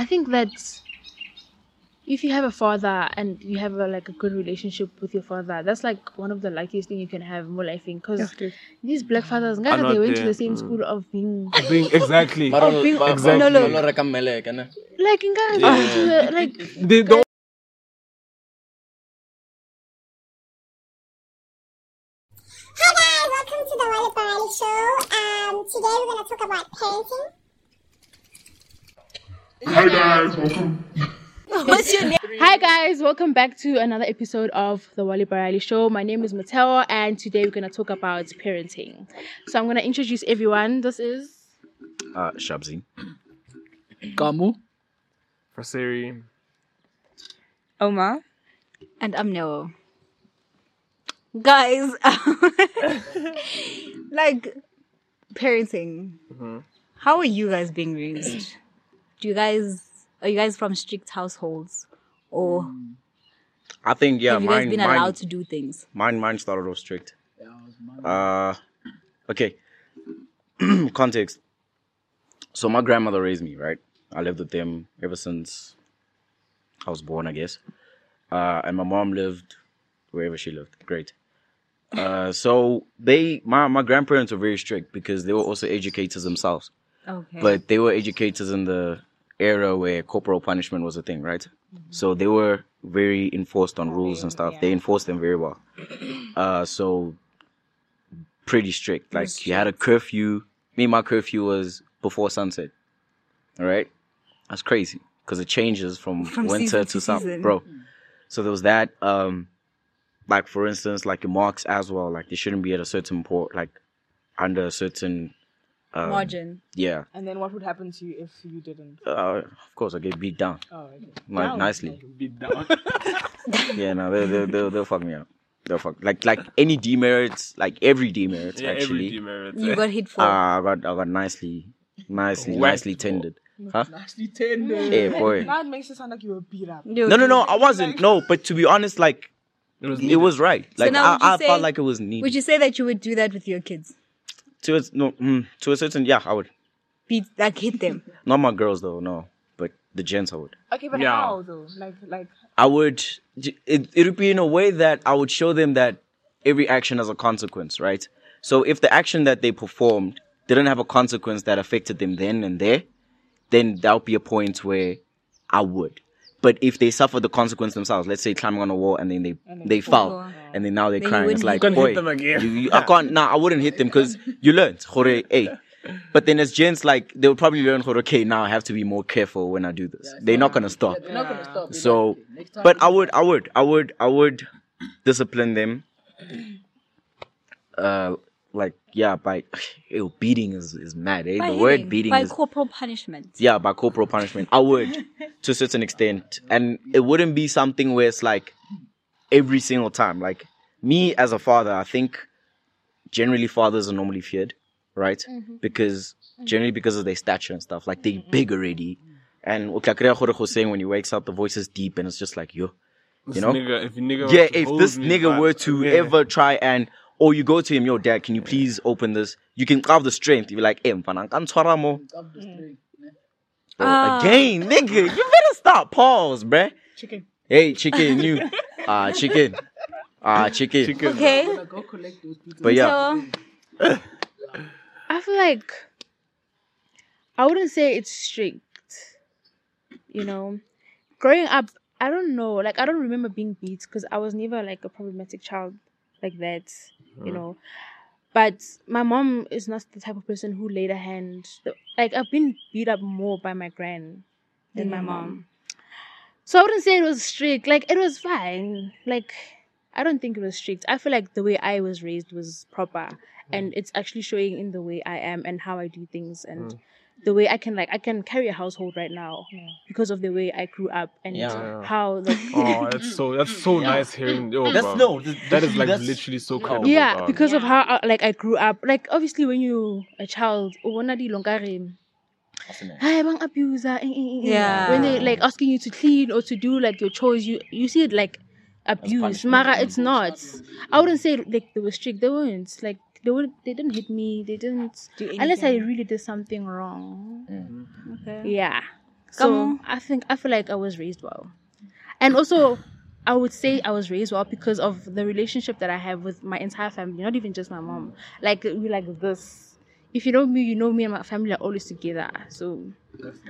I think that if you have a father and you have a, like a good relationship with your father, that's like one of the luckiest thing you can have more life in. Because these black fathers, guys, they went to the same school of being Being exactly. Mara being- ba- ba- Exactly. ba- ba- reka mmele, kana? like, guys, they the, like They don't. Hi guys, welcome to the Wally Barali Show. Um, today we're gonna talk about parenting. Hi guys, welcome What's your name? Hi guys, welcome back to another episode of the Wally Barali Show. My name is Mateo, and today we're gonna talk about parenting. So I'm gonna introduce everyone. This is Uh, Shabzi. Kamu. For Siri. Oma. And I'm Noah. Guys, like parenting. How are you guys being raised? Do you guys are you guys from strict households, or I think yeah, have you guys been mine, allowed to do things? mine, mine started off strict. Uh, okay. Context. So my grandmother raised me, right? I lived with them ever since I was born, I guess. Uh, and my mom lived wherever she lived. Great. Uh, so they, my my grandparents were very strict because they were also educators themselves. Okay. but they were educators in the era where corporal punishment was a thing, right? So they were very enforced on rules and stuff. They enforced them very well. Uh, so pretty strict. Like you had a curfew. Me, my curfew was before sunset. All right, that's crazy because it changes from, From winter to to summer, bro. So there was that. Um, like for instance, like your marks as well. Like they shouldn't be at a certain port, like under a certain. Um, Margin. Yeah, And then what would happen to you if you didn't? uh, of course, I get beat down. Oh, okay. Like, nicely. Beat down. Yeah, no, they'll, they'll, they'll, they'll fuck me up. They'll fuck like like any demerits, like every demerits yeah, every actually. demerit. You got hit for. Uh, I got I got nicely, nicely, Whacked nicely for- tended. Huh? Nicely tender. Yeah, boy. That makes it sound like you were beat up. No, No, no, no. I wasn't. No, but to be honest, like It was. it was right. Like now I, I say- felt like it was neat. Would you say that you would do that with your kids? To a, no, mm, to a certain yeah, I would. Beat like hit them. Not my girls though, no, but the gents I would. Okay, but Yeah. how though? Like, like, I would. It it would be in a way that I would show them that every action has a consequence, right? So if the action that they performed didn't have a consequence that affected them then and there, then that would be a point where I would. But if they suffer the consequence themselves, let's say climbing on a wall and then they they fell fall. and then now they're Then crying, it's like hit them. boy, Hit them again. you, you- I can't. Nah, I wouldn't hit them because you learned. Hore, hey. But then as gents, like they'll probably learn, hore, okay, now I have to be more careful when I do this. They're not gonna stop. They're not gonna stop. So, but I would, I would, I would, I would discipline them. Uh, like yeah, by ew, beating is is mad. Eh? By the word beating by is corporal punishment. yeah, by corporal punishment. I would to a certain extent, and it wouldn't be something where it's like every single time. Like me as a father, I think generally fathers are normally feared, right? Mm-hmm. Because mm-hmm. generally because of their stature and stuff, like they mm-hmm. big already. And Ukakrea Khore saying when he wakes up, the voice is deep, and it's just like yo, This you know? nigga, if nigga yeah. If this me nigga back, were to yeah. ever try and or you go to him, yo, dad, can you please open this? You can have the strength. You're like, eh, mfana, nkantswara mo." Bro, Ah. again, nigga, you better stop. Pause, bruh. chicken. Hey, chicken, you. Ah, chicken. Ah, chicken. Chicken. Okay. Go collect those. But yeah, So I feel like I wouldn't say it's strict. You know, growing up, I don't know. Like I don't remember being beat because I was never like a problematic child like that. You mm-hmm. know, but my mom is not the type of person who laid a hand. Like I've been beat up more by my gran than my mom. So I wouldn't say it was strict. Like it was fine. Like I don't think it was strict. I feel like the way I was raised was proper, mm. and it's actually showing in the way I am and how I do things and mm. The way I can like I can carry a household right now because of the way I grew up and Yeah. how like Oh, that's so that's so nice hearing. Yo, that's bro. no. th- That is like that's- literally so credible. yeah dog. because of how uh, like I grew up like obviously when you a child o bona dilo nkare, "Hi, bang abuser eh, eh, eh." Yeah. when they like asking you to clean or to do like your chores you you see it like abuse mara it's not I wouldn't say like they were strict they weren't like they would they didn't hit me they didn't Do unless I really did something wrong mm. okay. yeah So Come I think I feel like I was raised well, and also I would say I was raised well because of the relationship that I have with my entire family, not even just my mom. Like we like this. If you know me, you know me and my family are always together. So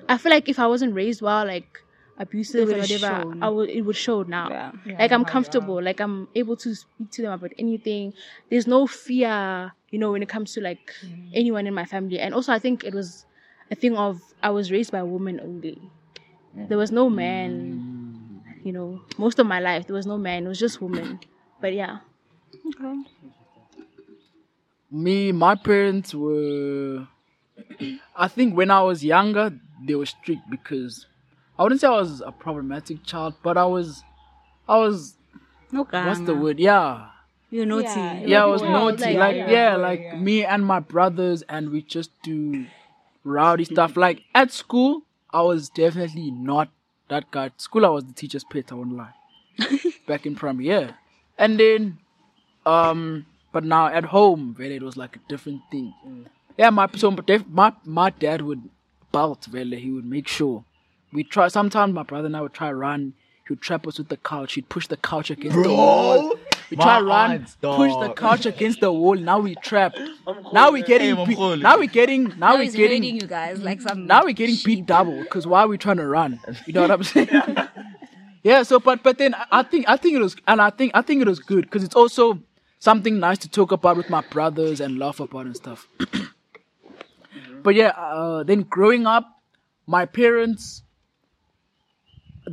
I feel like if I wasn't raised well, like abusive and whatever, shown. I would it would show now. Yeah. Like I'm oh, comfortable, like I'm able to speak to them about anything. There's no fear, you know, when it comes to like mm. anyone in my family. And also I think it was a thing of I was raised by a woman only. There was no man, mm. you know, most of my life there was no man, it was just women. But yeah. Okay. Me, my parents were. I think when I was younger, they were strict because I wouldn't say I was a problematic child, but I was, I was. Okay. What's the word? Yeah, You're naughty. Yeah. yeah, I was Well, naughty. like, Like, yeah. yeah, like me and my brothers, and we just do rowdy stuff. Like at school, I was definitely not that guy. At school, I was the teacher's pet. I won't lie. Back in primary, yeah, and then, um, but now at home, really, it was like a different thing. Yeah, my so my def- my my dad would belt really. He would make sure we try. Sometimes my brother and I would try run. He would trap us with the couch. He'd push the couch against the wall. We my try to run, aunts, push the couch against the wall. Now we trap. Now we're getting Hey, beat. Mamkhulu. Now we're getting. Now Now we're getting. you guys like some. Now we're getting beat double because why are we trying to run? You know what I'm saying? yeah. So, but but then I- I think I think it was, and I think I think it was good because it's also something nice to talk about with my brothers and laugh about and stuff. but yeah, uh, then growing up, my parents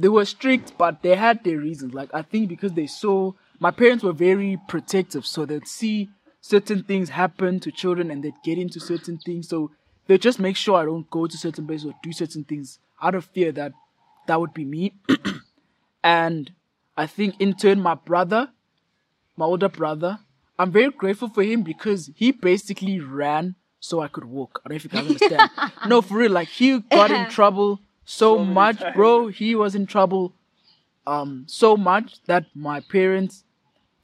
they were strict, but they had their reasons. Like I think because they saw my parents were very protective, so they'd see certain things happen to children and they'd get into certain things. So they just make sure I don't go to certain places or do certain things out of fear that that would be me. and I think in turn my brother, my older brother, I'm very grateful for him because he basically ran so I could walk. I don't know if you guys understand. no, for real, like he got in trouble so, much, bro. He was in trouble um so much that my parents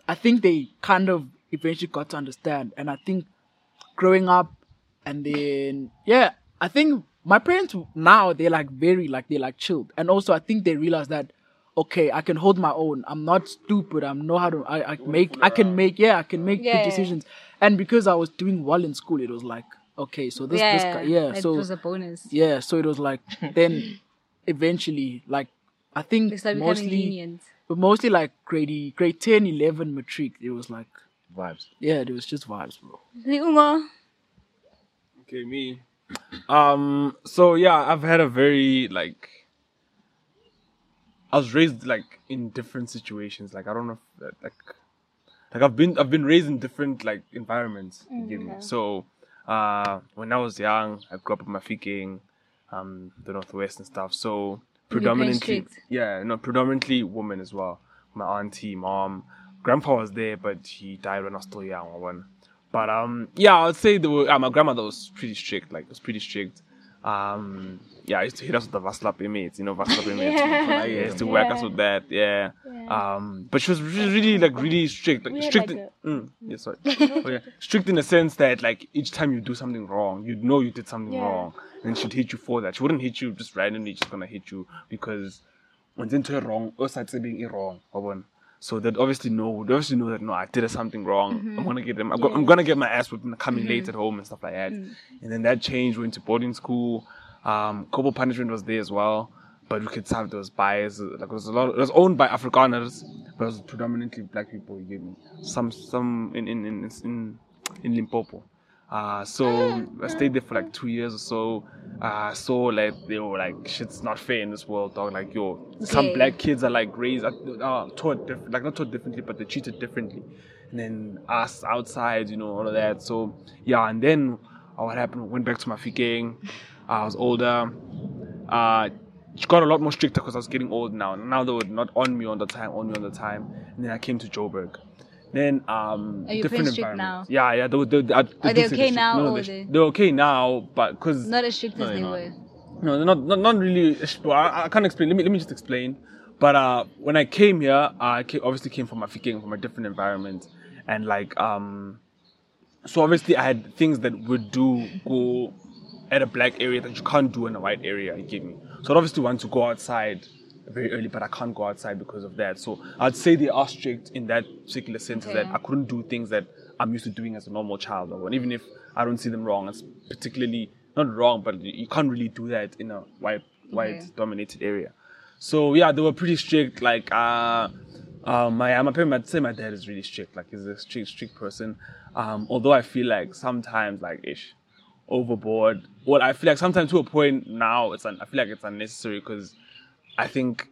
I think they kind of eventually got to understand. And I think growing up and then yeah, I think my parents now they're like very like they're like chilled. And also I think they realized that okay, I can hold my own. I'm not stupid. I'm know how to I, I make I can make yeah, I can make Yeah. good decisions. And because I was doing well in school, it was like, okay, so this this guy yeah, it so was a bonus. yeah, so it was like then eventually like I think They started mostly but mostly like grade grade 10, 11 matric. It was like Vibes. yeah, it was just vibes, bro. Okay, me. Um. So yeah, I've had a very like. I was raised like in different situations. Like I don't know, if, like, like I've been I've been raised in different like environments. You get me? So, uh, when I was young, I grew up in Mafikeng, um, the northwest and stuff. So predominantly, yeah, no, predominantly women as well. My auntie, mom, grandpa was there, but he died when I was still young. One. But um, yeah, I would say were, uh, my grandmother was pretty strict. Like, was pretty strict. Um, yeah, I used to hit us with the Vaslap mates, you know, Vaslap mates. Yeah. yeah, used to whack us with that. Yeah. yeah. Um, but she was really, really like really strict, like strict. like, in, mm, yeah, sorry. oh, yeah. Strict in the sense that like each time you do something wrong, you know you did something Yeah. wrong, and she'd hit you for that. She wouldn't hit you just randomly, just gonna hit you because when into wrong, or starts being wrong. So they'd obviously know, they obviously know that no, I did something wrong. Mm-hmm. I'm gonna get them. I'm, go, I'm gonna get my ass whipped coming late at home and stuff like that. Mm. And then that changed. Went to boarding school. Um, corporal punishment was there as well, but we could have those bias. Like it was a lot. It was owned by Afrikaners, but it was predominantly black people. You get me? Some, some in in in in, in Limpopo. Uh, so I stayed there for like two years or so. Uh, so like they were like, shit's not fair in this world, dog. Like yo, some black kids are like raised, uh, uh, taught diff- like not taught differently, but they're treated differently. And then us outside, you know, all of that. So yeah, and then uh, what happened? Went back to my gang. I was older. Uh, it got a lot more stricter because I was getting old now. Now they were not on me all the time, on me all the time. And then I came to Joburg. Then um, Are your different strict environments. now? Yeah, yeah. They, were- they, they, Are they okay now, No, or they're, they- they're okay now, but because Not as strict No, as they were. no, they're not, not not really. Well, I, I can't explain. Let me let me just explain. But uh, when I came here, I came, obviously came from African, from a different environment, and like um, so obviously I had things that would do go at a black area that you can't do in a white area. You get me? So I obviously want to go outside very early, but I can't go outside because of that. So I'd say they are strict in that particular sense that I couldn't do things that I'm used to doing as a normal child. Or even if I don't see them wrong, it's particularly not wrong, but you can't really do that in a white white dominated area. So yeah, they were pretty strict. Like uh, um, my my parents, I'd say my dad is really strict. Like he's a strict strict person. Um, although I feel like sometimes like ish overboard. Well, I feel like sometimes to a point now it's un- I feel like it's unnecessary because I think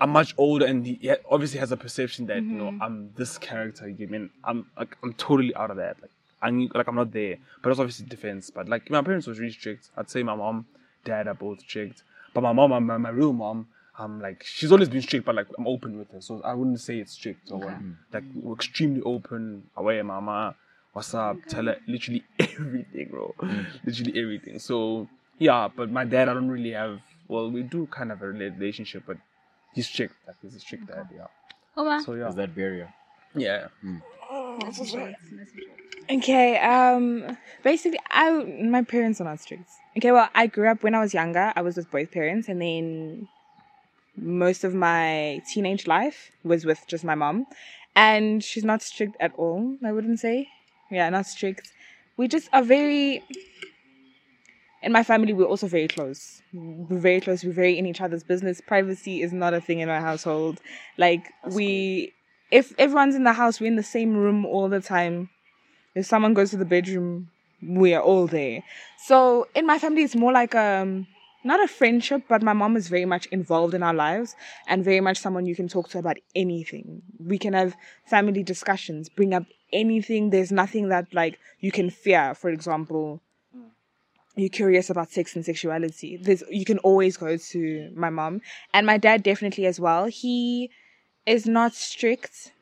I'm much older and he he obviously has a perception that you know I'm this character. You mean I'm like I'm totally out of that. Like I'm like I'm not there. But it's obviously defense. But like my parents was really strict. I'd say my mom, dad are both strict. But my mom, my, my real mom, um, like she's always been strict, but like I'm open with her, so I wouldn't say it's strict or what. Like we're extremely open. Away, mama, what's up? Tell her literally everything, bro. literally everything. So yeah, but my dad, I don't really have. Well, we do kind of a relationship, but he's strict. Like he's a strict dad. Yeah. Oma. So yeah, Is that barrier? yeah. Okay, um, basically, I my parents are not strict. Okay, well, I grew up when I was younger. I was with both parents, and then most of my teenage life was with just my mom, and she's not strict at all. I wouldn't say, yeah, not strict. We just are very. In my family, we're also very close. We're very close. We're very in each other's business. Privacy is not a thing in our household. Like we, if everyone's in the house, we're in the same room all the time if someone goes to the bedroom, we are all there. So in my family, it's more like um not a friendship, but my mom is very much involved in our lives and very much someone you can talk to about anything. We can have family discussions, bring up anything. There's nothing that like you can fear. For example, you're curious about sex and sexuality. There's you can always go to my mom and my dad definitely as well. He is not strict,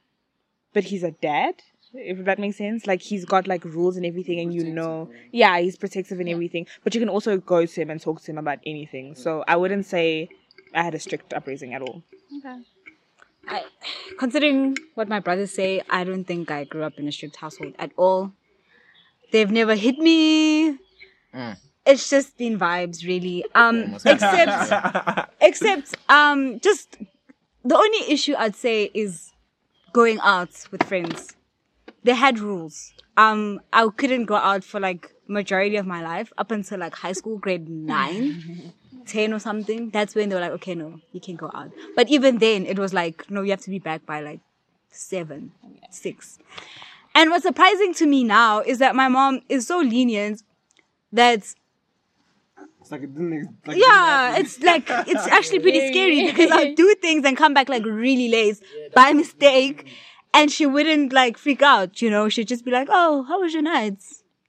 but he's a dad if that makes sense. Like he's got like rules and everything, and you know, yeah, he's protective and everything. But you can also go to him and talk to him about anything. So I wouldn't say I had a strict upbringing at all. I, considering what my brothers say, I don't think I grew up in a strict household at all. They've never hit me. Mm. It's just been vibes, really. Um, except, except, um, just the only issue I'd say is going out with friends. They had rules. Um, I couldn't go out for like majority of my life up until like high school, grade nine. 10 or something, that's when they were like, okay, no, you can go out. But even then, it was like, no, you have to be back by like seven, six. And what's surprising to me now is that my mom is so lenient that, It's like it didn't. Like yeah, it's like, it's actually pretty scary because I'll do things and come back like really late by mistake. And she wouldn't like freak out, you know, she'd just be like, oh, how was your night?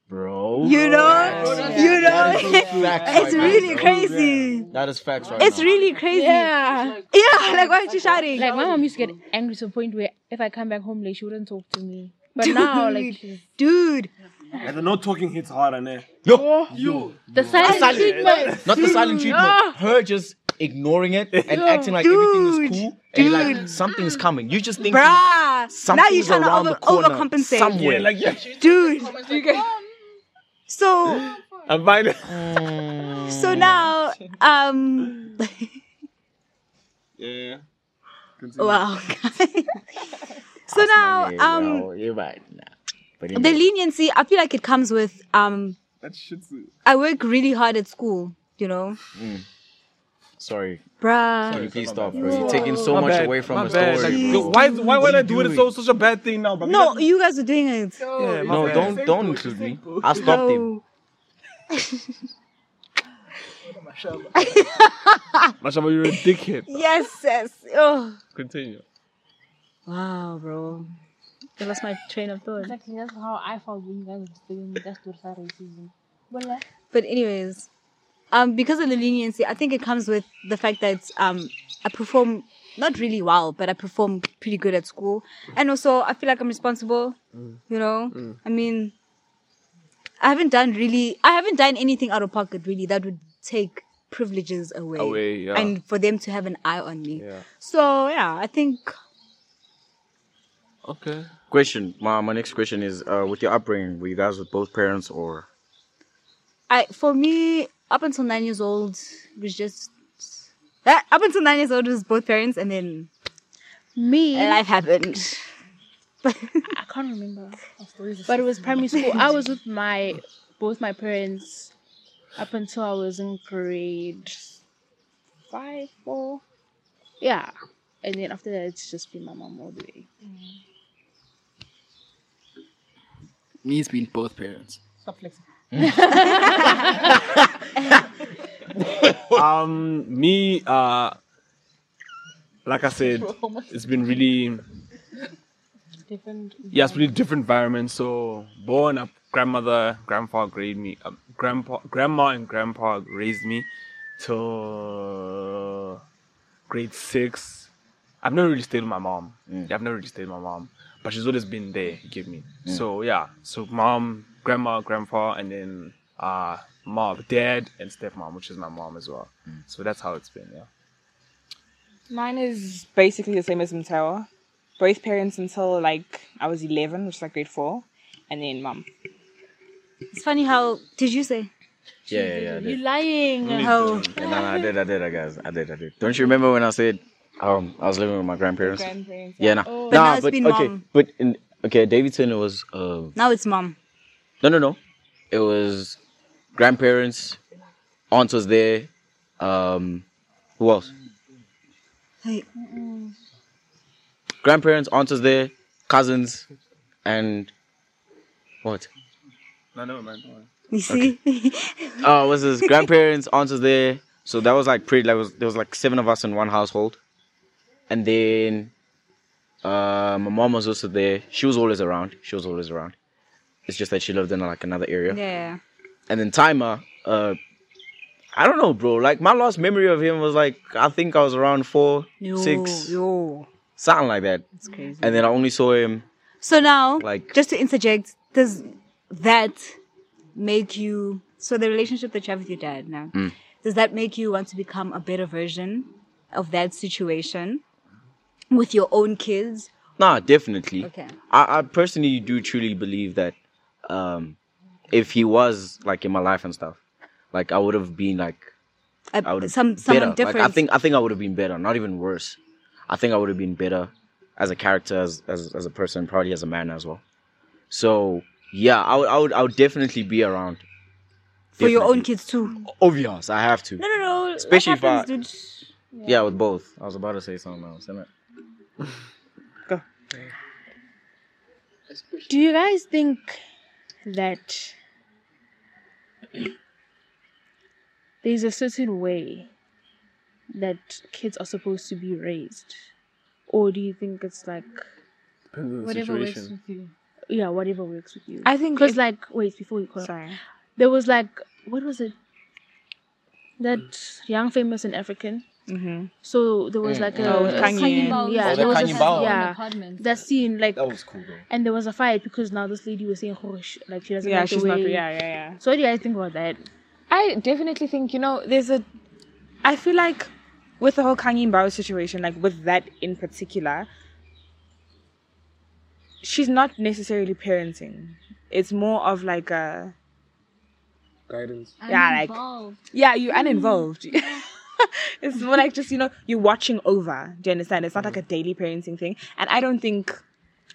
Bro. You know, you know, it's really crazy. That is facts right It's now. really crazy. Yeah. Yeah, like why are you shouting? Like my mom used to get angry to the point where if I come back home late, she wouldn't talk to me. But now, like she's dude, And the no talking hits harder, ne? Yo, You. the silent treatment. not the silent treatment. Her just ignoring it and acting like everything is cool and you're like something's coming. You just think bruh. Now you're trying to around over, the corner overcompensate. somewhere. Yeah, like yeah. dude. So I'm fine. so now um yeah. wow. so now Yeah, um the anyway, leniency I feel like it comes with um That shit's. I work really hard at school, you know. sorry. Bruh. Can you please stop, bro? You're taking so My much bad, away from my the bad. story. Like, bro. why? Why would I do it? It's so such a bad thing now. But No, you guys are doing it. Yeah, No, bad. don't don't include me. I'll stop them. No. Mashaba, you're a dickhead. Yes, yes. Oh. Continue. Wow, bro. I lost my train of thought. Exactly, that's how I felt when you guys were doing that's towards our racism. But like, But anyways, um, because of the leniency, I think it comes with the fact that um, I perform not really well, but I perform pretty good at school, and also I feel like I'm responsible. You know, I mean, I haven't done really, I haven't done anything out of pocket really that would take privileges away, Away, yeah. and for them to have an eye on me. Yeah. So yeah, I think Okay. Question. My my next question is: uh, With your upbringing, were you guys with both parents or? I for me, up until nine years old, it was just uh, up until nine years old it was both parents, and then Me, and life happened. I can't remember. But it was primary school. I was with my both my parents up until I was in grade five, four. Yeah. And then after that it's just been my mom all the way. Me, it's been both parents. Stop flexing. Um, me, uh, like I said, it's been really, Different. yeah, it's really different environment. So, born up, grandmother, grandfather raised me, um, grandpa, grandma and grandpa raised me till grade six. I've never really stayed with my mom. Yeah, I've never really stayed with my mom, but she's always been there. Give get me? So yeah, so mom, grandma, grandpa, and then uh, mom, dad, and stepmom, which is my mom as well. So that's how it's been. Yeah. Mine is basically the same as Mtao. Both parents until like I was 11, which is like grade four, and then mom. It's funny how did you say? Yeah, yeah, yeah. I You did. lying. How Yeah, no, no, I did, I did, I guys, I did, I did. Don't you remember when I said um I was living with my grandparents? Grandparents. Yeah, nah, But nah, now it's but been okay, mom. but in okay, Davidson it was uh now it's mom. no, no, no, it was grandparents, aunt was there, um, who else? Hey, Grandparents, aunt was there, cousins, and what? No, no, man. you see? Uh, was his grandparents, aunts was there. So that was like pretty. Like was there was like seven of us in one household, and then uh, my mom was also there. She was always around. She was always around. It's just that she lived in like another area. yeah. And then Timer, uh, I don't know, bro. Like my last memory of him was like I think I was around four, Yo, six, yo. something like that. It's crazy. And then I only saw him So now, Like- just to interject, does that make you so the relationship that you have with your dad now? Mm. Does that make you want to become a better version of that situation with your own kids? Nah, definitely. Okay. I, I personally do truly believe that um, if he was like in my life and stuff, like I would have been like I would some better. someone Like different. I think I think I would have been better, not even worse. I think I would have been better as a character, as as, as a person, probably as a man as well. So yeah, I would I would I would definitely be around. for your own kids too. Obvious, I have to. No, no, no. Especially if I- happens, dude? Yeah, with both. I was about to say something else, isn't it? Do you guys think that there's a certain way that kids are supposed to be raised? Or do you think it's like, Depends on the Whatever works with you. yeah, whatever works with you? I think Because, it- like, wait, before you call, Sorry. there was like, what was it? That young famous and African. Mm-hmm. So there was like a, Oh, a Khanyi. scene, Oh, yeah, the there was a Khanyi s- Mbau. yeah, that scene like, that was cool though. and there was a fight because now this lady was saying, oh, like she doesn't Yeah, like the she's not. way- Yeah, yeah, yeah. So what do you guys think about that? I definitely think you know there's a. I feel like with the whole Khanyi Mbau situation, like with that in particular, she's not necessarily parenting. It's more of like a Guidance. yeah, like yeah, you're uninvolved. it's more like just you know you're watching over. Do you understand? It's not like a daily parenting thing, and I don't think,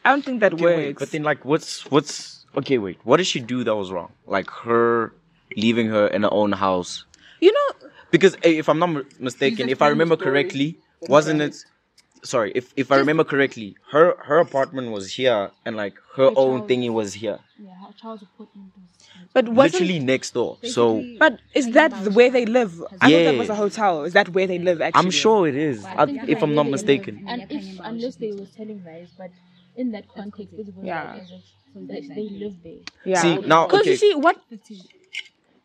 I don't think that Okay, works. wait, but then like, what's what's okay? Wait, what did she do that was wrong? Like her leaving her in her own house you know, because eh, if I'm not mistaken, if I remember correctly, wasn't it? Sorry, if if I remember correctly, her her apartment was here and like her own thingy was here, Yeah, her but wasn't literally next door. So But is that the where they live? I thought that was a hotel. Is that where they live? Actually, I'm sure it is, I, uh, if I'm not mistaken. And if unless they was telling lies, but in that context, it was Yeah. like as if they, they live there. Yeah. See now, Because okay, you see what?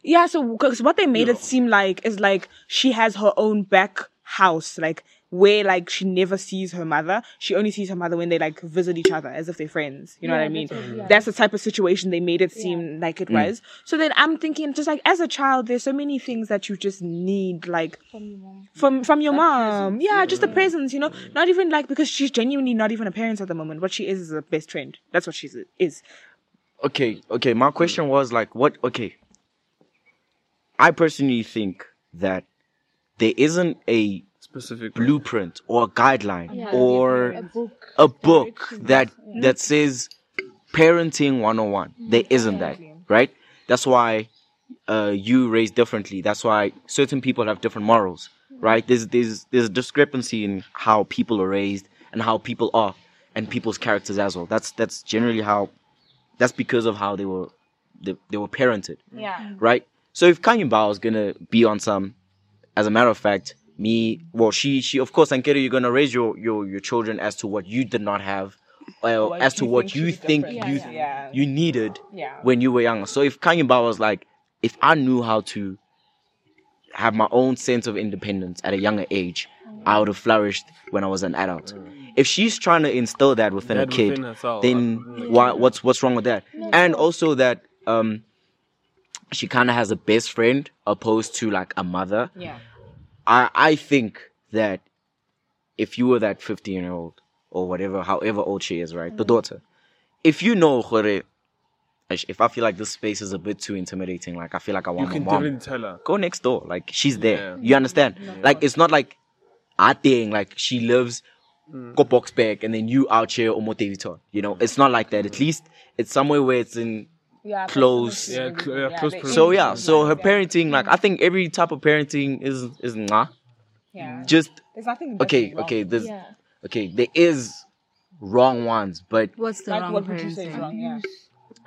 Yeah, so because what they made it seem like is like she has her own back house, like where like she never sees her mother. She only sees her mother when they like visit each other as if they're friends. You know what I mean? That's the type of situation they made it seem like it mm. was. So then I'm thinking, just like as a child, there's so many things that you just need, like from from your mom. Yeah, just the presence. You know, mm. not even like because she's genuinely not even a parent at the moment. What she is is a best friend. That's what she is. okay, okay. My question was like, what? Okay, I personally think that there isn't a Specific. blueprint or a guideline Yeah. or A book. a book that that says parenting 101 there isn't that right? That's why uh, you raise differently. That's why certain people have different morals right? There's there's there's a discrepancy in how people are raised and how people are and people's characters as well. That's that's generally how that's because of how they were they, they were parented. Yeah. right? So if Khanyi Mbau is gonna be on some, as a matter of fact, me, well, she, she, of course, Ankere, you're gonna raise your, your, your children as to what you did not have, uh, What as to you what think you think different. you, Yeah, yeah. you needed Yeah. when you were younger. So if Khanyi Mbau was like, if I knew how to have my own sense of independence at a younger age, I would have flourished when I was an adult. If she's trying to instill that within That a kid, within herself, then I why, what's what's wrong with that? And also that um, she kind of has a best friend opposed to like a mother. Yeah. I I think that if you were that 15 year old or whatever, however old she is, right, the mm-hmm. daughter, if you know, Jore, if I feel like this space is a bit too intimidating, like I feel like I want You want can my mom, definitely tell her. go next door. Like she's there. Yeah. You understand? Like it's not like I think like she lives go box back and then you out here or Moteviton. You know, it's not like that. At mm. least it's somewhere where it's in Yeah. close. Yeah, cl- yeah, close they- So yeah, so her parenting, like I think every type of parenting is is nah. Yeah. Just There's nothing. okay, wrong. okay. There's Yeah. okay. There is wrong ones, but What's the Like, wrong what would you say is parenting? wrong? Yeah.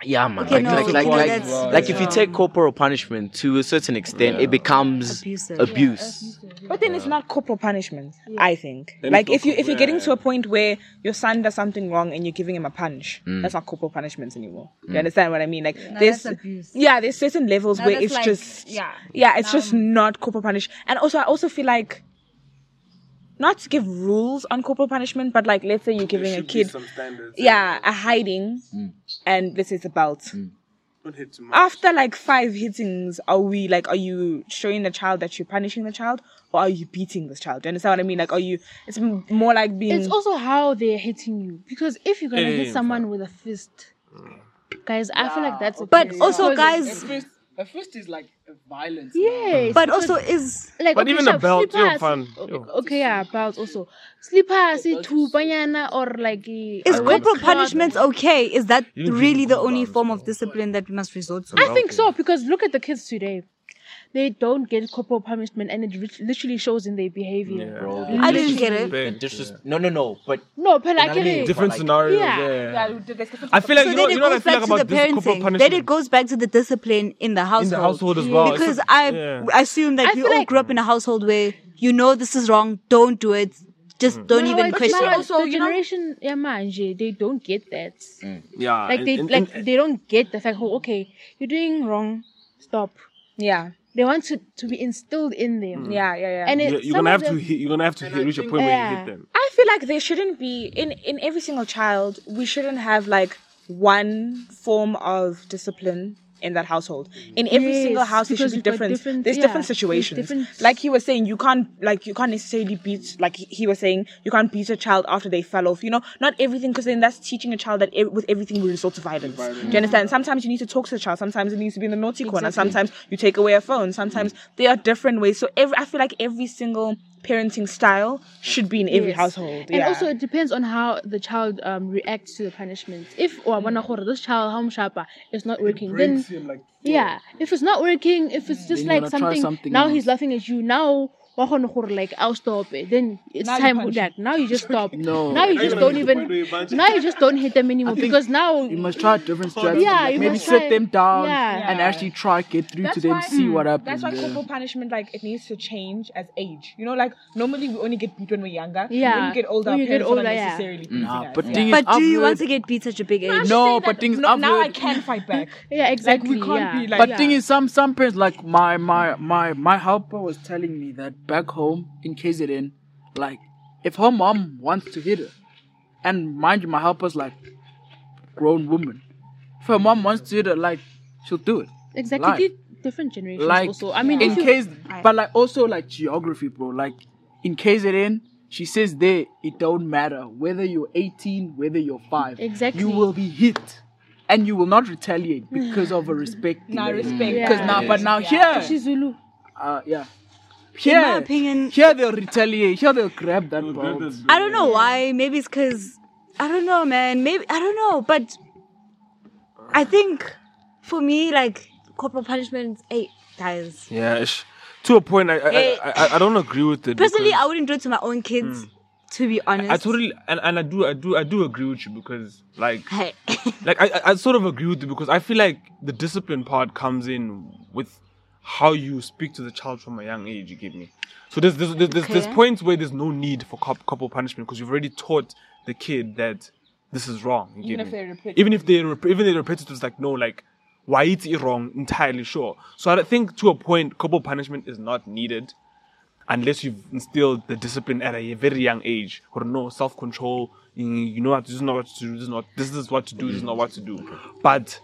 Yeah, man. Okay, like, no, like, like, okay, like, that's- like if you take corporal punishment to a certain extent, it becomes Abusive. abuse. But then it's not corporal punishment. I think. Then like if you if you're getting to a point where your son does something wrong and you're giving him a punch, mm. that's not corporal punishment anymore. You mm. understand what I mean? Like there's abuse. yeah, there's certain levels Now where it's like- just yeah. yeah, it's just not corporal punishment. And also, I also feel like not to give rules on corporal punishment, but like let's say you're giving a kid some standards. yeah a hiding, mm. And this is a belt. Mm. Don't hit too much. After like five hittings, are we like, are you showing the child that you're punishing the child, or are you beating this child? Do you understand what I mean? Like, are you? It's m- more like being. It's also how they're hitting you. Because if you're gonna Yeah, hit yeah, someone with a fist, guys, I feel like that's. But also, Because- guys, A fist, is like violence. Yes. but also is like But okay, even a belt, slipper yo, fun, Okay, yo. okay, yeah, belts also. Slipper, oh, see, tupanyana or like. is corporal cloth. punishment okay? Is that really the only form of discipline that we must resort to? I think so because look at the kids today. They don't get corporal punishment, and it rit- literally shows in their behavior. Bro, I didn't get it. Big. This is no, no, no. But No, but I what I get mean? it. Different Like- scenarios. Yeah. Yeah. yeah, there's different I feel like So you know, then you it know what I goes feel back like to the about this corporal parenting. punishment. Then it goes back to the discipline in the household. in the household as well. Because It's- I yeah. assume that I we all like- grew up in a household where you know this is wrong, don't do it. Just mm. don't No, even question. not. Also, the you know- generation, yeah, manje, they don't get that. Mm. yeah, Like and- they, and- like and- they don't get the fact. Oh, okay, you're doing wrong. Stop. Yeah, They want to to be instilled in them. Mm. yeah, yeah, yeah. And you- it, you're gonna of have to hit, you're gonna have to hit, reach a point where you Yeah. hit them. I feel like there shouldn't be in in every single child. We shouldn't have like one form of discipline in that household. Mm-hmm. In every Yes, single house, there should be you've different. different- there's yeah, different there's situations. different- Like he was saying, you can't like you can't necessarily beat. Like he, he was saying, you can't beat a child after they fell off. You know, not everything because then that's teaching a child that ev- with everything we resort to violence. Do you understand? Sometimes you need to talk to the child. Sometimes it needs to be in the naughty corner. Sometimes you take away a phone. Sometimes mm-hmm. there are different ways. So every I feel like every single parenting style should be in every Yes. household. And yeah. also, it depends on how the child um, reacts to the punishment. If or mm. this child how sharper is not working, then yeah. If it's not working, if it's just you like something, something now else. he's laughing at you. Now wa kgona gore, like I'll stop it. Then it's Now time punch that. Now you just stop. No. Now you just don't even. hit the point where you punch Now you just don't hit them anymore because now You must try different strategies. Yeah, like you maybe must sit try- them down Yeah. and actually try get through to them, why- see what happens. That's why yeah. corporal punishment, like, it needs to change as age. You know, like, normally we only get beat when we're younger. Yeah. When you get older, When you get parents are not older, yeah. necessarily beating Nah, but Yeah. thing is, But do you want to get beat such a big age? No, but things no- now I can fight back. yeah, exactly. Like, we can't yeah. be like. But yeah. thing is, some some parents like my my my my helper was telling me that back home in KZN, like if her mom wants to hit her, and mind you, my helper's like grown woman. If her mom wants to hit her, like she'll do it. exactly Like- different generations. Like also, I mean, in you, case, but like also like geography, bro. Like in KZN, she says there it don't matter whether you're 18, whether you're five. Exactly. You will be hit and you will not retaliate because of a respect. Now respect. Because now, but now here, She's Zulu. uh, yeah. In Here, my opinion, here they'll retaliate. Here they'll grab that belt. I don't know why. Maybe it's because I don't know, man. Maybe I don't know, but I think for me, like corporal punishment, hey guys. Yeah, ish. to a point, I I. I, I, I don't agree with it. Personally, because I wouldn't do it to my own kids. To be honest, I totally and, and I do I do I do agree with you because like Hey. like I, I- I sort of agree with you because I feel like the discipline part comes in with how you speak to the child from a young age. You get me? So there's there's there's, there's, there's points where there's no need for corporal punishment because you've already taught the kid that this is wrong. Even if they repeat even if they rep- even they repeat it, it's like no, like why it's wrong entirely sure. So I think to a point, corporal punishment is not needed unless you've instilled the discipline at a very young age or no self control. You, you know what this is not what to do. This is not this is what to do. This is not what to do. But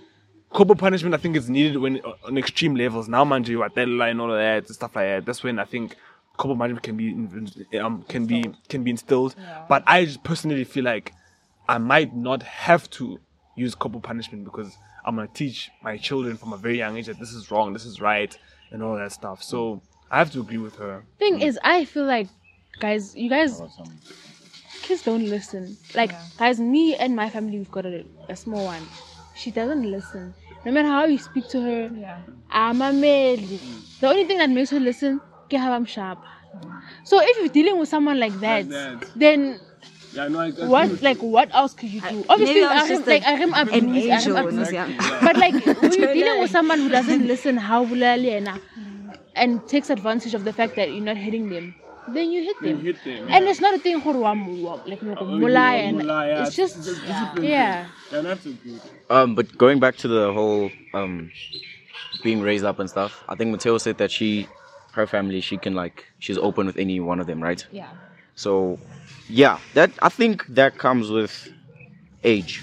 corporal punishment, I think, is needed when on extreme levels. Now, man, you and all of that and stuff like that. That's when I think corporal punishment can be um can be can be instilled. But I just personally feel like I might not have to use corporal punishment because I'm gonna teach my children from a very young age that this is wrong, this is right, and all that stuff. So I have to agree with her. Thing is, I feel like, guys, you guys, kids don't listen. Like, guys, me and my family, we've got a, a small one. She doesn't listen. No matter how you speak to her, Yeah. I'm a male. The only thing that makes her listen, get her I'm sharp. So if you're dealing with someone like that, that. then Yeah, no, I, what, like, what else could you do? Obviously, I was I just like a- I am an abuse, I angel am when I was abuse. young. But like when you're dealing with someone who doesn't listen, how and uh, and takes advantage of the fact that you're not hitting them, then you hit them. hit them. And it's not a thing for one like no mulai and yeah. it's just yeah. Yeah, that's a good. Um, but going back to the whole um being raised up and stuff, I think Mateo said that she, her family, she can like she's open with any one of them, right? Yeah. So, yeah, that I think that comes with age.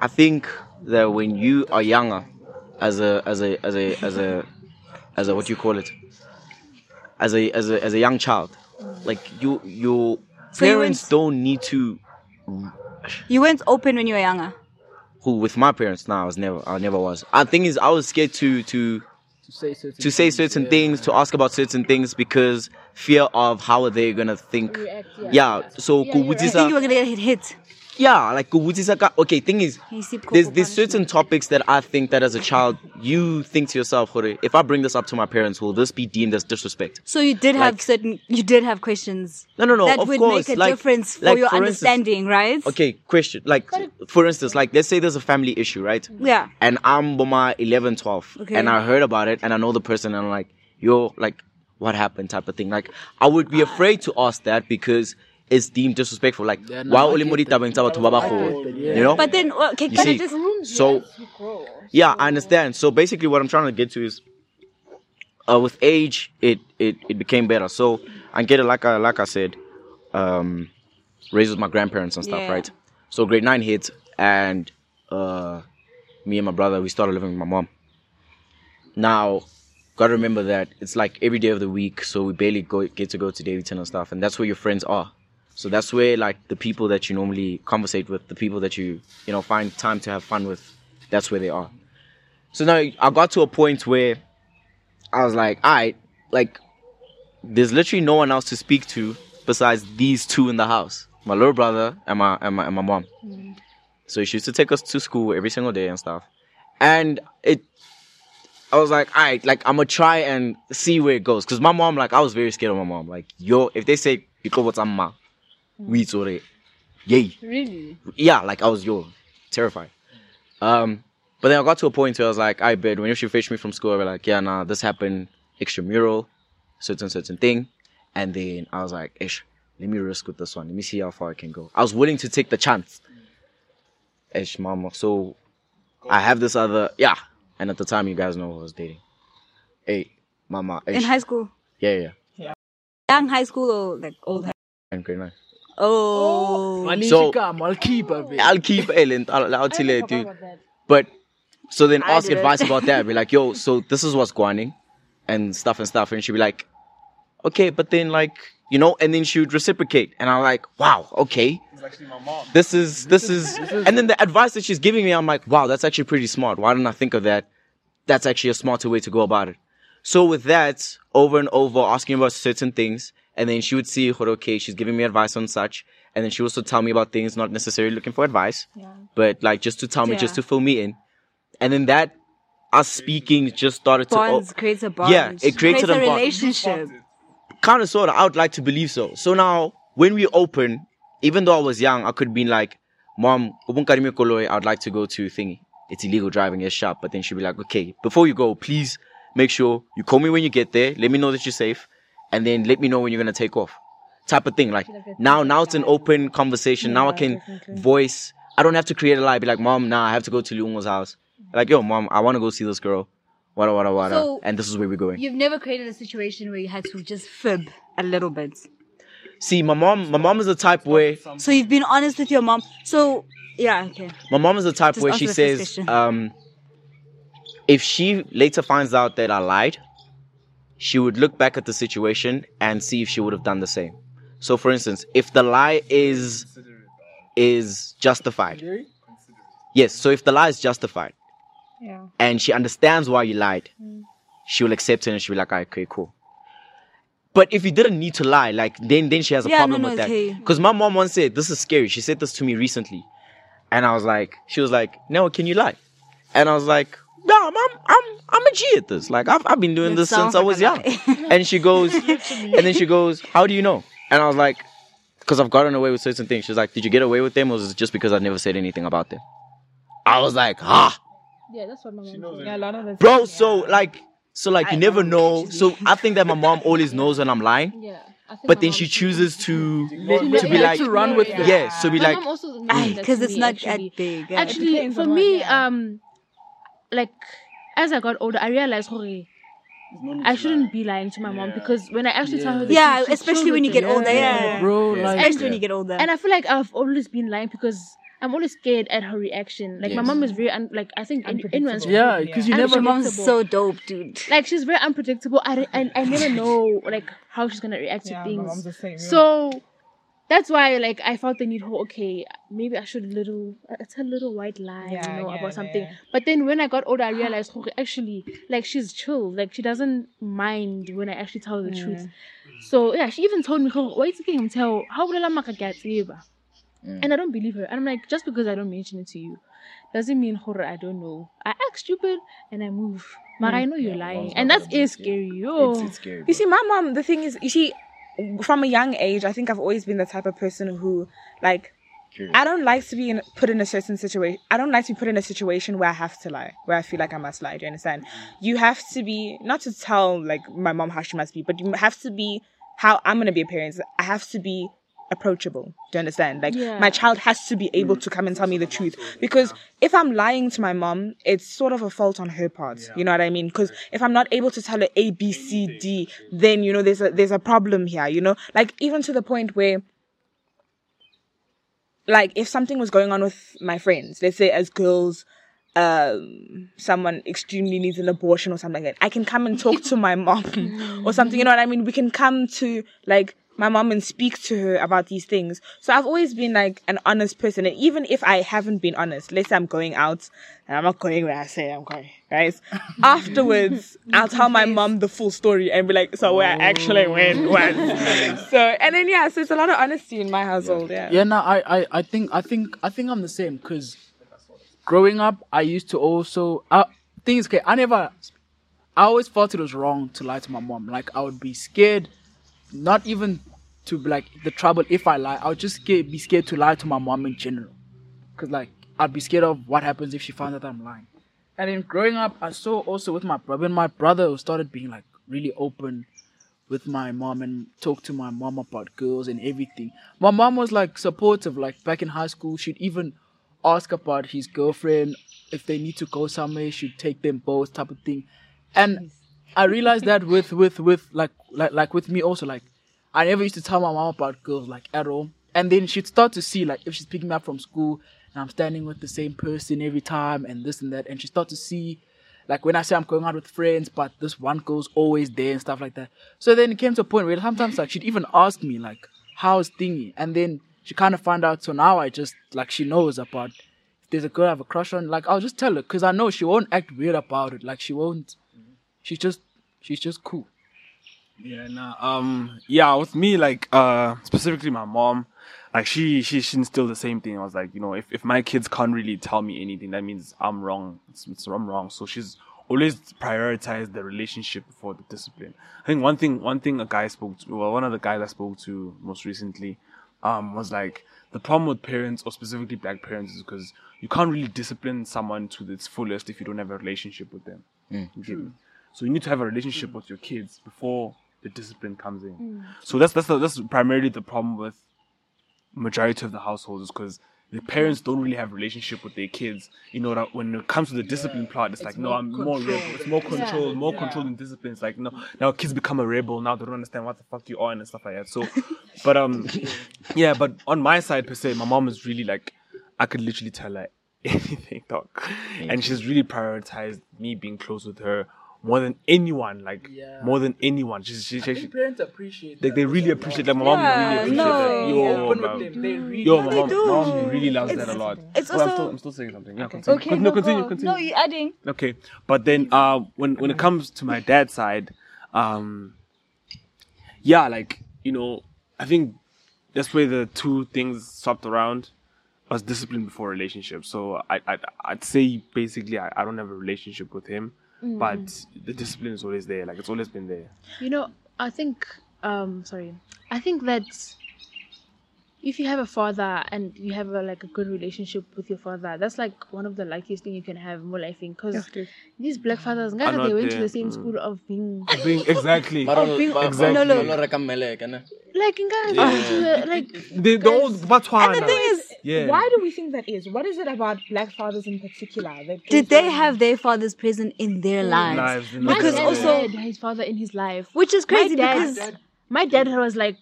I think that when you are younger, as a as a as a as a as a what do you call it? As a as a as a young child, like you your So you parents went- don't need to. You weren't open when you were younger. Who with my parents? No, I was never. I never was. I think is I was scared to to To say certain, to say certain things, to ask about certain things because fear of how they're they gonna think. yeah. So You think uh, you were gonna get hit? Hit. yeah, like kubutisa. ka- Okay, thing is, there's there's certain topics that I think that as a child you think to yourself, "Hore, if I bring this up to my parents, will this be deemed as disrespect? So you did have certain. You did have questions. No, no, no. that of would course, make a like, difference for like, your for instance- understanding, right? Okay, question. Like, for instance, like let's say there's a family issue, right? Yeah. and I'm Boma 11, 12, Okay. and I heard about it, and I know the person, and I'm like, yo, like, what happened, type of thing. Like, I would be uh, afraid to ask that because it's deemed disrespectful. Like, Yeah, why I only get mori that. tabeng tsa batho ba bagolo? that. You know? But then, uh, okay, you can I see, just? so yeah, I understand. So basically, what I'm trying to get to is, uh, with age, it it it became better. So I get it, like I like I said, um, raised with my grandparents and stuff, Yeah. right? So grade nine hit, and uh, me and my brother we started living with my mom. Now, gotta remember that it's like every day of the week, so we barely go get to go to Davidson and stuff, and that's where your friends are. So that's where like the people that you normally conversate with, the people that you you know find time to have fun with, that's where they are. So now I got to a point where I was like, alright, like there's literally no one else to speak to besides these two in the house, my little brother and my and my, and my mom. So she used to take us to school every single day and stuff, and it. I was like, alright, like I'm gonna try and see where it goes, cause my mom, like, I was very scared of my mom. Like, yo, if they say you go what's ma, we saw it. yay, Really? yeah, like I was yo, terrified. Um, but then I got to a point where I was like, I bet when she fetched me from school, I was like, yeah, nah, this happened extramural, certain certain thing, and then I was like, ish, let me risk with this one. Let me see how far I can go. I was willing to take the chance. Ish, mama. So I have this other, yeah, and at the time, you guys know who I was dating. Hey, mama. In high school, yeah, yeah, young high school or like old? High? and grade nine. Oh, So- So, I'll keep her. babe. I'll keep Ellen. I'll, I'll tell you, dude. But so then I ask did advice about that. Be like, yo, so this is what's going on and stuff and stuff. And she'd be like, okay, but then like you know, and then she would reciprocate, and I'm like, wow, okay, It's actually my mom. this is this is, and then the advice that she's giving me, I'm like, wow, that's actually pretty smart. Why didn't I think of that? That's actually a smarter way to go about it. So with that, over and over, asking about certain things, and then she would see, okay, she's giving me advice on such, and then she would also tell me about things, not necessarily looking for advice, but like just to tell me, just to fill me in, and then that us speaking just started to Bonds oh, creates a bond. Yeah, it created creates a a bond. relationship. kind of sort of. I would like to believe so. So now, when we open, even though I was young, I could be like, "Mom, ubun karimi koloi, I would like to go to thingy. It's illegal driving a shop." But then she'd be like, "Okay, before you go, please make sure you call me when you get there. Let me know that you're safe, and then let me know when you're gonna take off." Type of thing. Like now, now it's an open conversation. now I can voice. I don't have to create a lie. Be like, "Mom, nah, I have to go to Lungo's house." Like, yo, mom, I want to go see this girl. Wada wada wada. So- and this is where we're going. You've never created a situation where you had to just fib a little bit. See, my mom, my mom is the type where So you've been honest with your mom. So yeah, okay. My mom is the type Just where she says, um, if she later finds out that I lied, she would look back at the situation and see if she would have done the same. So, for instance, if the lie is is justified, yes. So, if the lie is justified, Yeah. and she understands why you lied, she will accept it and she'll be like, "Ah, okay, cool. But if you didn't need to lie, like then then she has a Yeah, problem no, with that. okay. Because my mom once said, "This is scary." She said this to me recently, and I was like, she was like, "No, can you lie?" And I was like, "No, I'm I'm I'm, I'm a G at this. Like I've I've been doing It this since sounds I was young." and she goes, and then she goes, "How do you know?" And I was like, "Because I've gotten away with certain things." She's like, "Did you get away with them, or was it just because I never said anything about them?" I was like, "Ah." Yeah, that's what my mom said. Yeah, a lot of the bro so like so like you never know so i think that my mom always knows when i'm lying Yeah. But then she chooses to Let- to be like to run with it. yeah so be My like mom also Because it's not actually. that big. Actually, for me, yeah. um, like as I got older, I realized, okay, I shouldn't be lying to my mom because when I actually tell her the yeah, truth, she's especially when you get it. older. Yeah, bro. Like, especially when you get older. And I feel like I've always been lying because I'm always scared at her reaction. Like my mom is very un- like I think in- anyone's yeah, because you never your mom's so dope, dude. like she's very unpredictable. I, I, I never know like how she's gonna react to Yeah, my things. mom's the same, yeah. So that's why like I felt the need. Oh, okay, maybe I should little. It's a little white lie, Yeah, you know, yeah, about something. yeah. But then when I got older, I realized okay, actually like she's chill. Like she doesn't mind when I actually tell her the truth. Mm. So yeah, she even told me, "Oh, why you him tell how will I make a get mm. And I don't believe her. And I'm like, just because I don't mention it to you, doesn't mean horror. I don't know. I act stupid and I move. But I mm. know you're lying, and that is scary. Yo. it's, it's scary You see, my mom, the thing is, you see, from a young age, I think I've always been the type of person who, like, I don't like to be in, put in a certain situation. I don't like to be put in a situation where I have to lie, where I feel like I must lie. Do you understand? You have to be, not to tell, like, my mom how she must be, but you have to be how I'm going to be a parent. I have to be approachable. Do you understand? Like, Yeah. my child has to be able to come and tell me the truth. Because if I'm lying to my mom, it's sort of a fault on her part. You know what I mean? Because if I'm not able to tell her A, B, C, D, then, you know, there's a, there's a problem here, you know? Like, even to the point where, like, if something was going on with my friends, let's say as girls, um someone extremely needs an abortion or something like that i can come and talk to my mom or something you know what i mean we can come to like my mom and speak to her about these things so i've always been like an honest person and even if i haven't been honest let's say i'm going out and i'm not going where i say i'm going guys afterwards i'll tell my mom the full story and be like so where i actually went was so and then yeah so it's a lot of honesty in my household yeah yeah, no, I, I, I think, I think, I think I'm the same. Cause growing up, I used to also. Uh, thing is, okay, I never. I always thought it was wrong to lie to my mom. Like I would be scared, not even to like the trouble if I lie. I would just scared, be scared to lie to my mom in general, cause like I'd be scared of what happens if she finds out I'm lying. And then growing up, I saw also with my brother, my brother started being like really open with my mom and talk to my mom about girls and everything. My mom was like supportive. Like back in high school, she'd even ask about his girlfriend if they need to go somewhere. She'd take them both, type of thing. And I realized that with with with like like like with me also like I never used to tell my mom about girls like at all. And then she'd start to see like if she's picking me up from school and I'm standing with the same person every time and this and that, and she start to see Like when I say I'm going out with friends, but this one girl's always there and stuff like that. So then it came to a point where sometimes like she'd even ask me like, "How's thingy?" And then she kind of found out. So now I just like she knows about if there's a girl I have a crush on. Like I'll just tell her because I know she won't act weird about it. Like she won't. She's just she's just cool. Yeah, nah. Um, yeah, with me, like, uh, specifically my mom, like, she, she, she instilled the same thing. I was like, you know, if, if my kids can't really tell me anything, that means I'm wrong. It's, it's I'm wrong. So she's always prioritized the relationship before the discipline. I think one thing, one thing a guy spoke to, well, one of the guys I spoke to most recently, um, was like, the problem with parents, or specifically black parents, is because you can't really discipline someone to its fullest if you don't have a relationship with them. You get me? So you need to have a relationship with your kids before the discipline comes in. So that's that's the, that's primarily the problem with majority of the households is because the parents don't really have a relationship with their kids. You know that when it comes to the discipline part, it's, like no, I'm more rebel. It's more control, more control than discipline. It's like no, now kids become a rebel. Now they don't understand what the fuck you are and stuff like that. So, but um, yeah, but on my side per se, my mom is really like, I could literally tell her anything, dog, and she's really prioritized me being close with her more than anyone. Like Yeah. more than anyone. She's she, she, she, parents appreciate like they really appreciate. Like my mom Yeah, really appreciate no. that. Yo, Open bro. with them. They really Yo, my mom, do. mom really loves that a It's- lot. it's Well, I'm also- still, I'm still saying something. Yeah, continue. Okay, Con- no, no, continue, continue. No, you're adding. Okay, but then uh, when when it comes to my dad's side, um, yeah, like you know, I think that's where the two things swapped around was discipline before relationship. So I I I'd say basically I, I don't have a relationship with him, but the discipline is always there. Like it's always been there. You know, I think um sorry. I think that if you have a father and you have a, like a good relationship with your father, that's like one of the luckiest thing you can have more life in because these black fathers, guys, they went to the same Mm. school of being Being exactly. being- Exactly. No, no. reka meleka, like guys went the, like The, the old Botswana. And the thing is, Yeah. why do we think that is? What is it about black fathers in particular? That Did they them- have their fathers present in their lives? Lives, you know, my Because also- had his father in his life, Which is crazy my dad, because my dad was like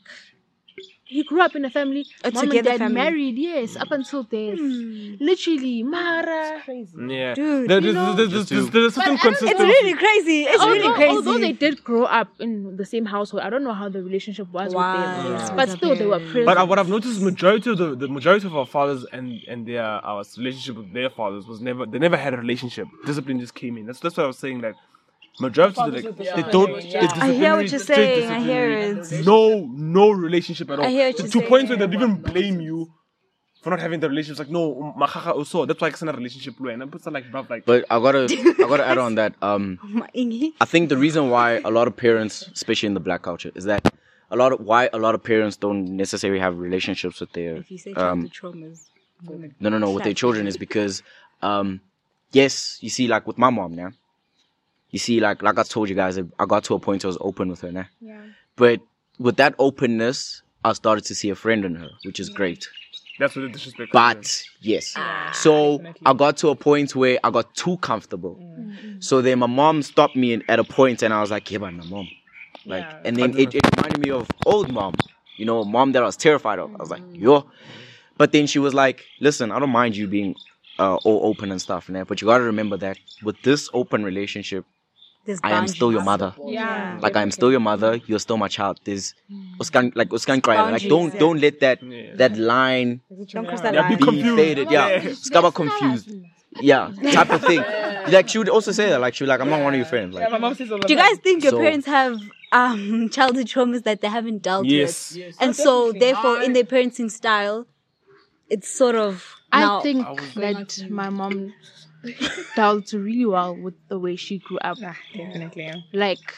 he grew up in a family, A mom and dad family. married, yes, up until death. Literally, Mara. Yeah. Dude, There- you know- there's, there's, there's, there's certain But it's it's really crazy. It's although, really crazy. although they did grow up in the same household, I don't know how the relationship was Wise with them. with But still, they were parents. present. But uh, what I've noticed, is majority of the, the majority of our fathers and and their our relationship with their fathers was never they never had a relationship. Discipline just came in. That's that's what I was saying. Like majority of the like, they don't. Yeah. the I hear what you're saying. I hear it. No, no relationship at all. I hear what to you're to saying. points where they even blame you for not having the relationship. Like no, mahaha also. That's why it's not a relationship. And I put some like bruv like. But I gotta, I gotta add on that. Um, My Ingy. I think the reason why a lot of parents, especially in the black culture, is that a lot of why a lot of parents don't necessarily have relationships with their If you say um, childhood traumas, no no no with their children is because um yes you see like with my mom now you see like like I told you guys I got to a point I was open with her now Yeah. but with that openness I started to see a friend in her which is great. That's what the disrespect. comes in. but yes. So I got to a point where I got too comfortable. Mm-hmm. So then my mom stopped me in- at a point and I was like yeah but my mom. Like and then it, it reminded me of old mom you know mom that I was terrified of. I was like yo. But then she was like, "Listen, I don't mind you being uh, all open and stuff, and that, but you gotta remember that with this open relationship, there's I am still your mother. Yeah. Like I am still your mother. You're still my child. There's uskan like uskan cry. Like don't yeah. don't let that Yeah. that line Don't cross that Yeah, be line. be confused. faded. Yeah, Yeah. skaba confused. Yeah, type of thing. Like she would also say that. Like she was like, I'm not one of your friends. Like My mom says all the Do you time. guys think your So- parents have um childhood traumas that they haven't dealt with? Yes. and so definitely. therefore in their parenting style, it's sort of I now, think going that my mom dealt really well with the way she grew up. Ah, definitely. Like,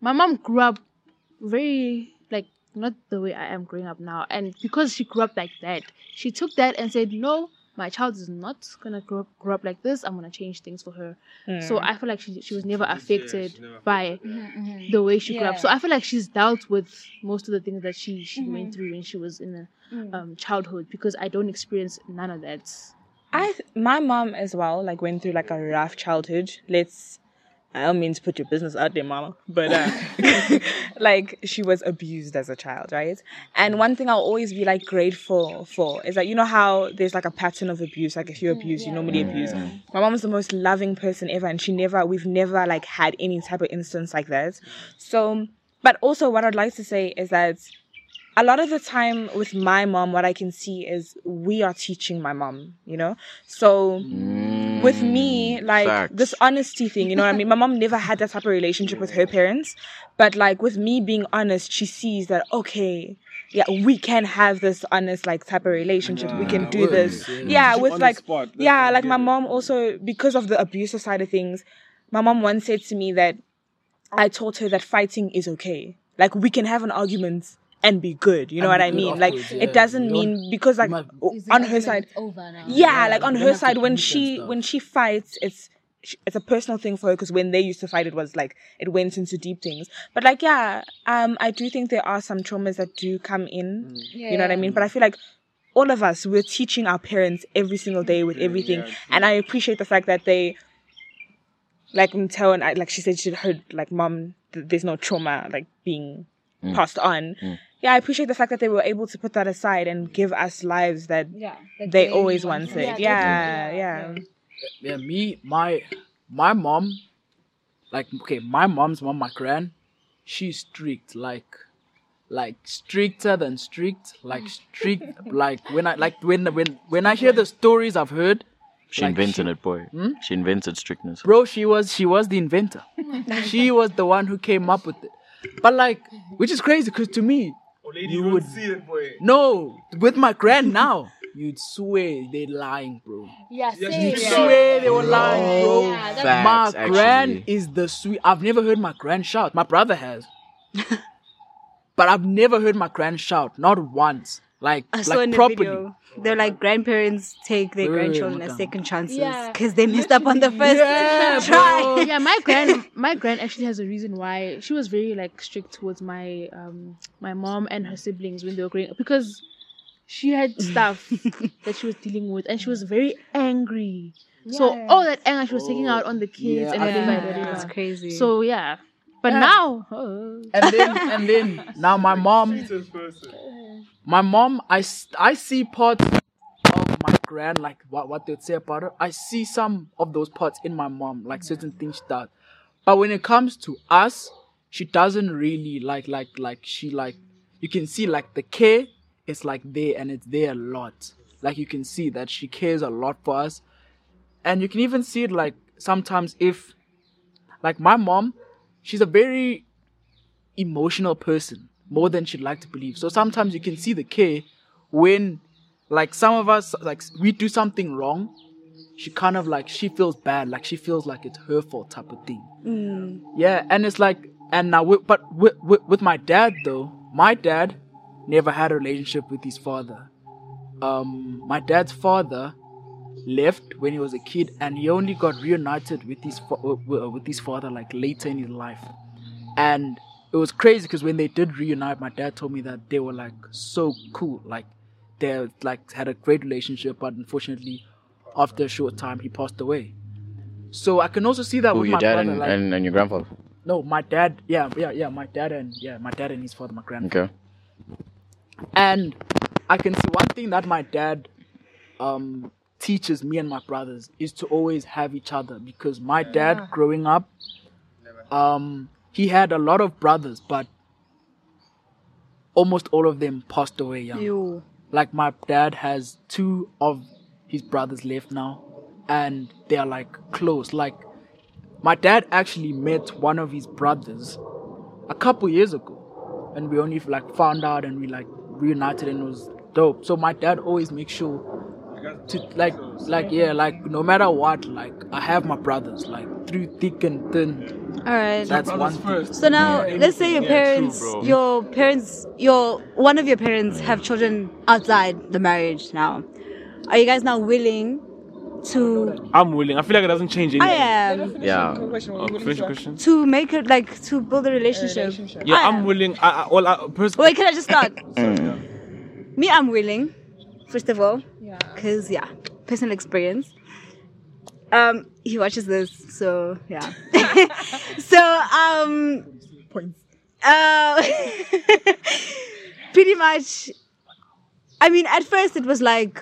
my mom grew up very, like, not the way I am growing up now. And because she grew up like that, she took that and said, no, my child is not gonna grow up, grow up like this. I'm gonna change things for her. So I feel like she, she was never affected by the way she grew up. So I feel like she's dealt with most of the things that she, she went through when she was in a um, childhood because I don't experience none of that. I th- my mom as well like went through like a rough childhood. Let's I don't mean to put your business out there, mama, but uh, like she was abused as a child, right? And one thing I'll always be like grateful for is that you know how there's like a pattern of abuse. Like if you abuse, you normally abuse. My mom was the most loving person ever, and she never, we've never like had any type of instance like that. So, but also what I'd like to say is that a lot of the time with my mom, what I can see is we are teaching my mom, you know? So with me, mm, like facts. this honesty thing, you know what I mean? My mom never had that type of relationship with her parents. But like with me being honest, she sees that, okay, yeah, we can have this honest like type of relationship. we can do this. Yeah, with like spot. Yeah, like my it. mom also because of the abusive side of things, my mom once said to me that I told her that fighting is okay. Like we can have an argument and be good. You know And what I mean? Like afterwards, yeah. it doesn't mean because like might- o- Is the on her side. over now? Yeah, like on her side when she when she fights, it's it's a personal thing for her because when they used to fight, it was like it went into deep things. But like yeah, um, I do think there are some traumas that do come in. You know what I mean? But I feel like all of us we're teaching our parents every single day with everything, and I appreciate the fact that they like Mteo and I, like she said she heard like mom th- there's no trauma like being passed on. Yeah, I appreciate the fact that they were able to put that aside and give us lives that Yeah. they always wanted. Yeah, Yeah, yeah. yeah, me, my, my mom, like, okay, my mom's mom, my gran, she's strict, like, like stricter than strict, like strict, like when I, like when when when I hear the stories I've heard, She like, invented she- it, boy. Hmm? She invented strictness. bro, she was she was the inventor. she was the one who came up with it. But like, which is crazy because to me, Oh, you would see it, boy. no with my grand now. You'd swear they're lying, bro. Yeah, You'd same. swear they were lying, bro. Yeah, that's my Facts, gran actually. is the sweet. I've never heard my gran shout. My brother has, but I've never heard my gran shout. Not once. Like, I saw like in the properly. video. They're like grandparents take their Wait, wait, grandchildren wait, as second chances Yeah. because they messed up on the first Yeah, try. yeah, my grand my grand actually has a reason why she was very like strict towards my um my mom and her siblings when they were growing up because she had stuff that she was dealing with and she was very angry. So all that anger she was taking out on the kids Yeah, and I whatever, think- whatever. That's crazy. So yeah. But Yeah. now oh. and then and then now my mom my mom I, I see parts of my grand like what, what they'd say about her. I see some of those parts in my mom like certain things she does. But when it comes to us she doesn't really like like like she like you can see like the care is like there and it's there a lot. Like you can see that she cares a lot for us. And you can even see it like sometimes if like my mom she's a very emotional person more than she'd like to believe. So sometimes you can see the care when like some of us like we do something wrong, she kind of like she feels bad, like she feels like it's her fault type of thing. Yeah, and it's like and now with, but with, with with my dad though, my dad never had a relationship with his father. Um my dad's father left when he was a kid and he only got reunited with his uh, with his father like later in his life and it was crazy because when they did reunite my dad told me that they were like so cool like they like had a great relationship but unfortunately after a short time he passed away so i can also see that Who, with your my dad brother and, like and, and your grandfather? no my dad yeah yeah yeah my dad and yeah my dad and his father my grandfather Okay. and I can see one thing that my dad um, teaches me and my brothers is to always have each other because my dad growing up, um, he had a lot of brothers, but almost all of them passed away young. Ew. Like my dad has two of his brothers left now, and they are like close. Like my dad actually met one of his brothers a couple years ago, and we only like found out and we like reunited and it was dope. So my dad always makes sure to like like yeah like no matter what like I have my brothers like through thick and thin. All right. That's one thing. So now, let's say your parents, your parents, your one of your parents have children outside the marriage. Now, are you guys now willing to? I'm willing. I feel like it doesn't change anything. I am Yeah. Oh, finish question. to make it like to build a relationship. Yeah, I I'm am. willing. I, I, well, I, pers- Wait, can I just start? Mm. Me, I'm willing. First of all, yeah, because yeah, personal experience. Um, he watches this, so yeah. so um, Points. uh, pretty much. I mean, at first it was like,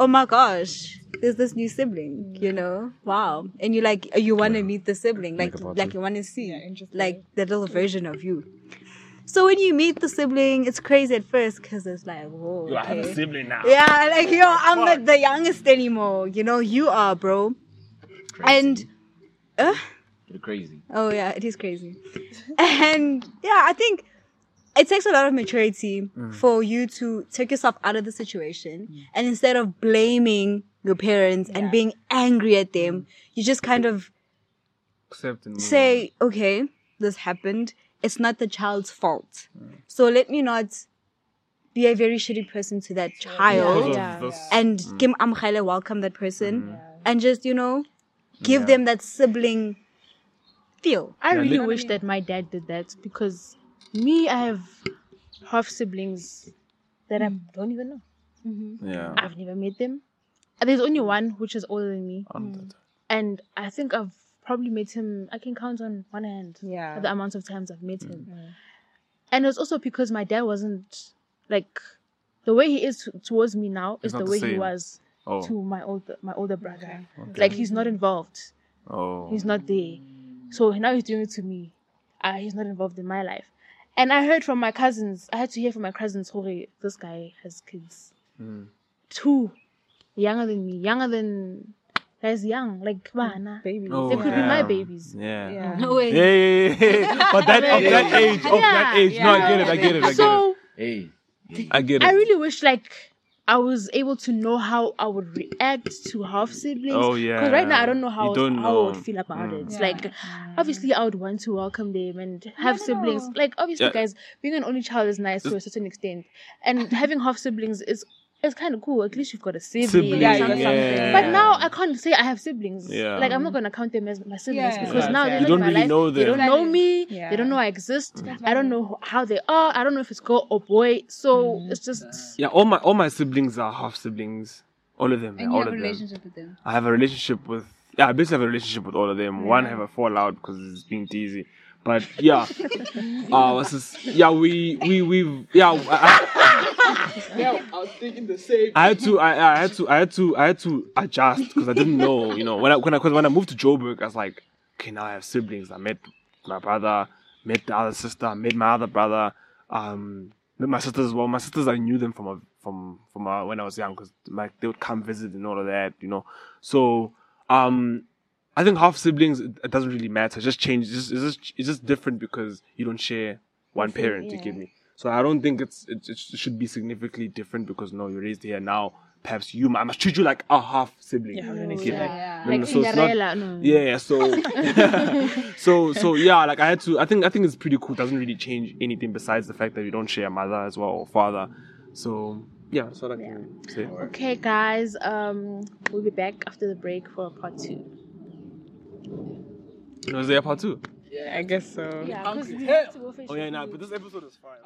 oh my gosh, there's this new sibling, you know? Wow. And you like, you want to meet the sibling, like, Make like you want to see, interesting. like the little version of you. So when you meet the sibling, it's crazy at first because it's like, whoa. Yo, I have a sibling now. Yeah, like yo, I'm not the youngest anymore. You know, you are, bro. And uh, You're crazy. oh yeah, it is crazy. and yeah, I think it takes a lot of maturity mm. for you to take yourself out of the situation mm. and instead of blaming your parents and being angry at them, mm. you just kind of Accept and say, okay, this happened. It's not the child's fault. So let me not be a very shitty person to that child Because Yeah. of this. and mm. Kim Amkhale welcome that person mm-hmm. and just, you know, give them that sibling feel. I really li- wish that my dad did that because me, I have half siblings that I mm. don't even know. Mm-hmm. Yeah. I've never met them. There's only one which is older than me, Um, and I think I've probably met him. I can count on one hand. Yeah. the amount of times I've met him. And it's also because my dad wasn't like the way he is t- towards me now It's is the not the way he was Oh. to my older my older brother. Like he's not involved. Oh. He's not there. So now he's doing it to me. Uh, he's not involved in my life. And I heard from my cousins, I had to hear from my cousins, Hore, this guy has kids. Mm. Two younger than me, younger than guys young, like bana. Baby. Oh, They could be my babies. Yeah. Yeah. No way. Yeah, yeah, yeah, yeah. but that of that age, of that Yeah, age. No, I get it. I get it. I get it. So Hey. I get it. I really wish like I was able to know how I would react to half siblings. Oh, yeah. Because right now I don't know how, don't how I would feel about Mm. it. It's Like obviously I would want to welcome them and have siblings. Like obviously Yeah. guys, being an only child is nice to a certain extent. And having half siblings is is kind of cool. At least you've got a sibling. Sibling, or Yeah, something. something. But now I can't say I have siblings. Yeah. Like I'm not gonna count them as my siblings Yeah. because Yeah. now You they're don't in my really life. know They don't them. know me. Yeah. They don't know I exist. I don't know how they are. I don't know if it's girl or boy. So it's just Yeah, all my all my siblings are half siblings. All of them. yeah, And you all have a of them. relationship with them. I have a relationship with yeah, I basically have a relationship with all of them. One have a fallout because it's being teasy. But yeah. uh what's this? Yeah, we we we yeah I, Yeah, I was thinking the same. I had to I, I had to I had to I had to adjust because I didn't know, you know, when I when I cause when I moved to Joburg, I was like, okay, now I have siblings. I met my brother, met the other sister, met my other brother, um, met my sisters as well. My sisters I knew them from a, from from uh, when I was young because like they would come visit and all of that, you know. So um, I think half siblings it, it doesn't really matter. It just change. It's just, it's just it's just different because you don't share one parent. You get me? So I don't think it's it, it should be significantly different because no, you're raised here now. Perhaps you I must treat you like a half sibling. Yeah, You really. get? Yeah. Like no, so it's not- no. yeah, yeah, so so so yeah, like I had to I think I think it's pretty cool. It doesn't really change anything besides the fact that we don't share a mother as well or father. So yeah, that's what I can say. Okay, guys. Um, we'll be back after the break for part two. Was there a part two? I guess so. Yeah, because we have to go finish Oh yeah, nah, but this episode is fire.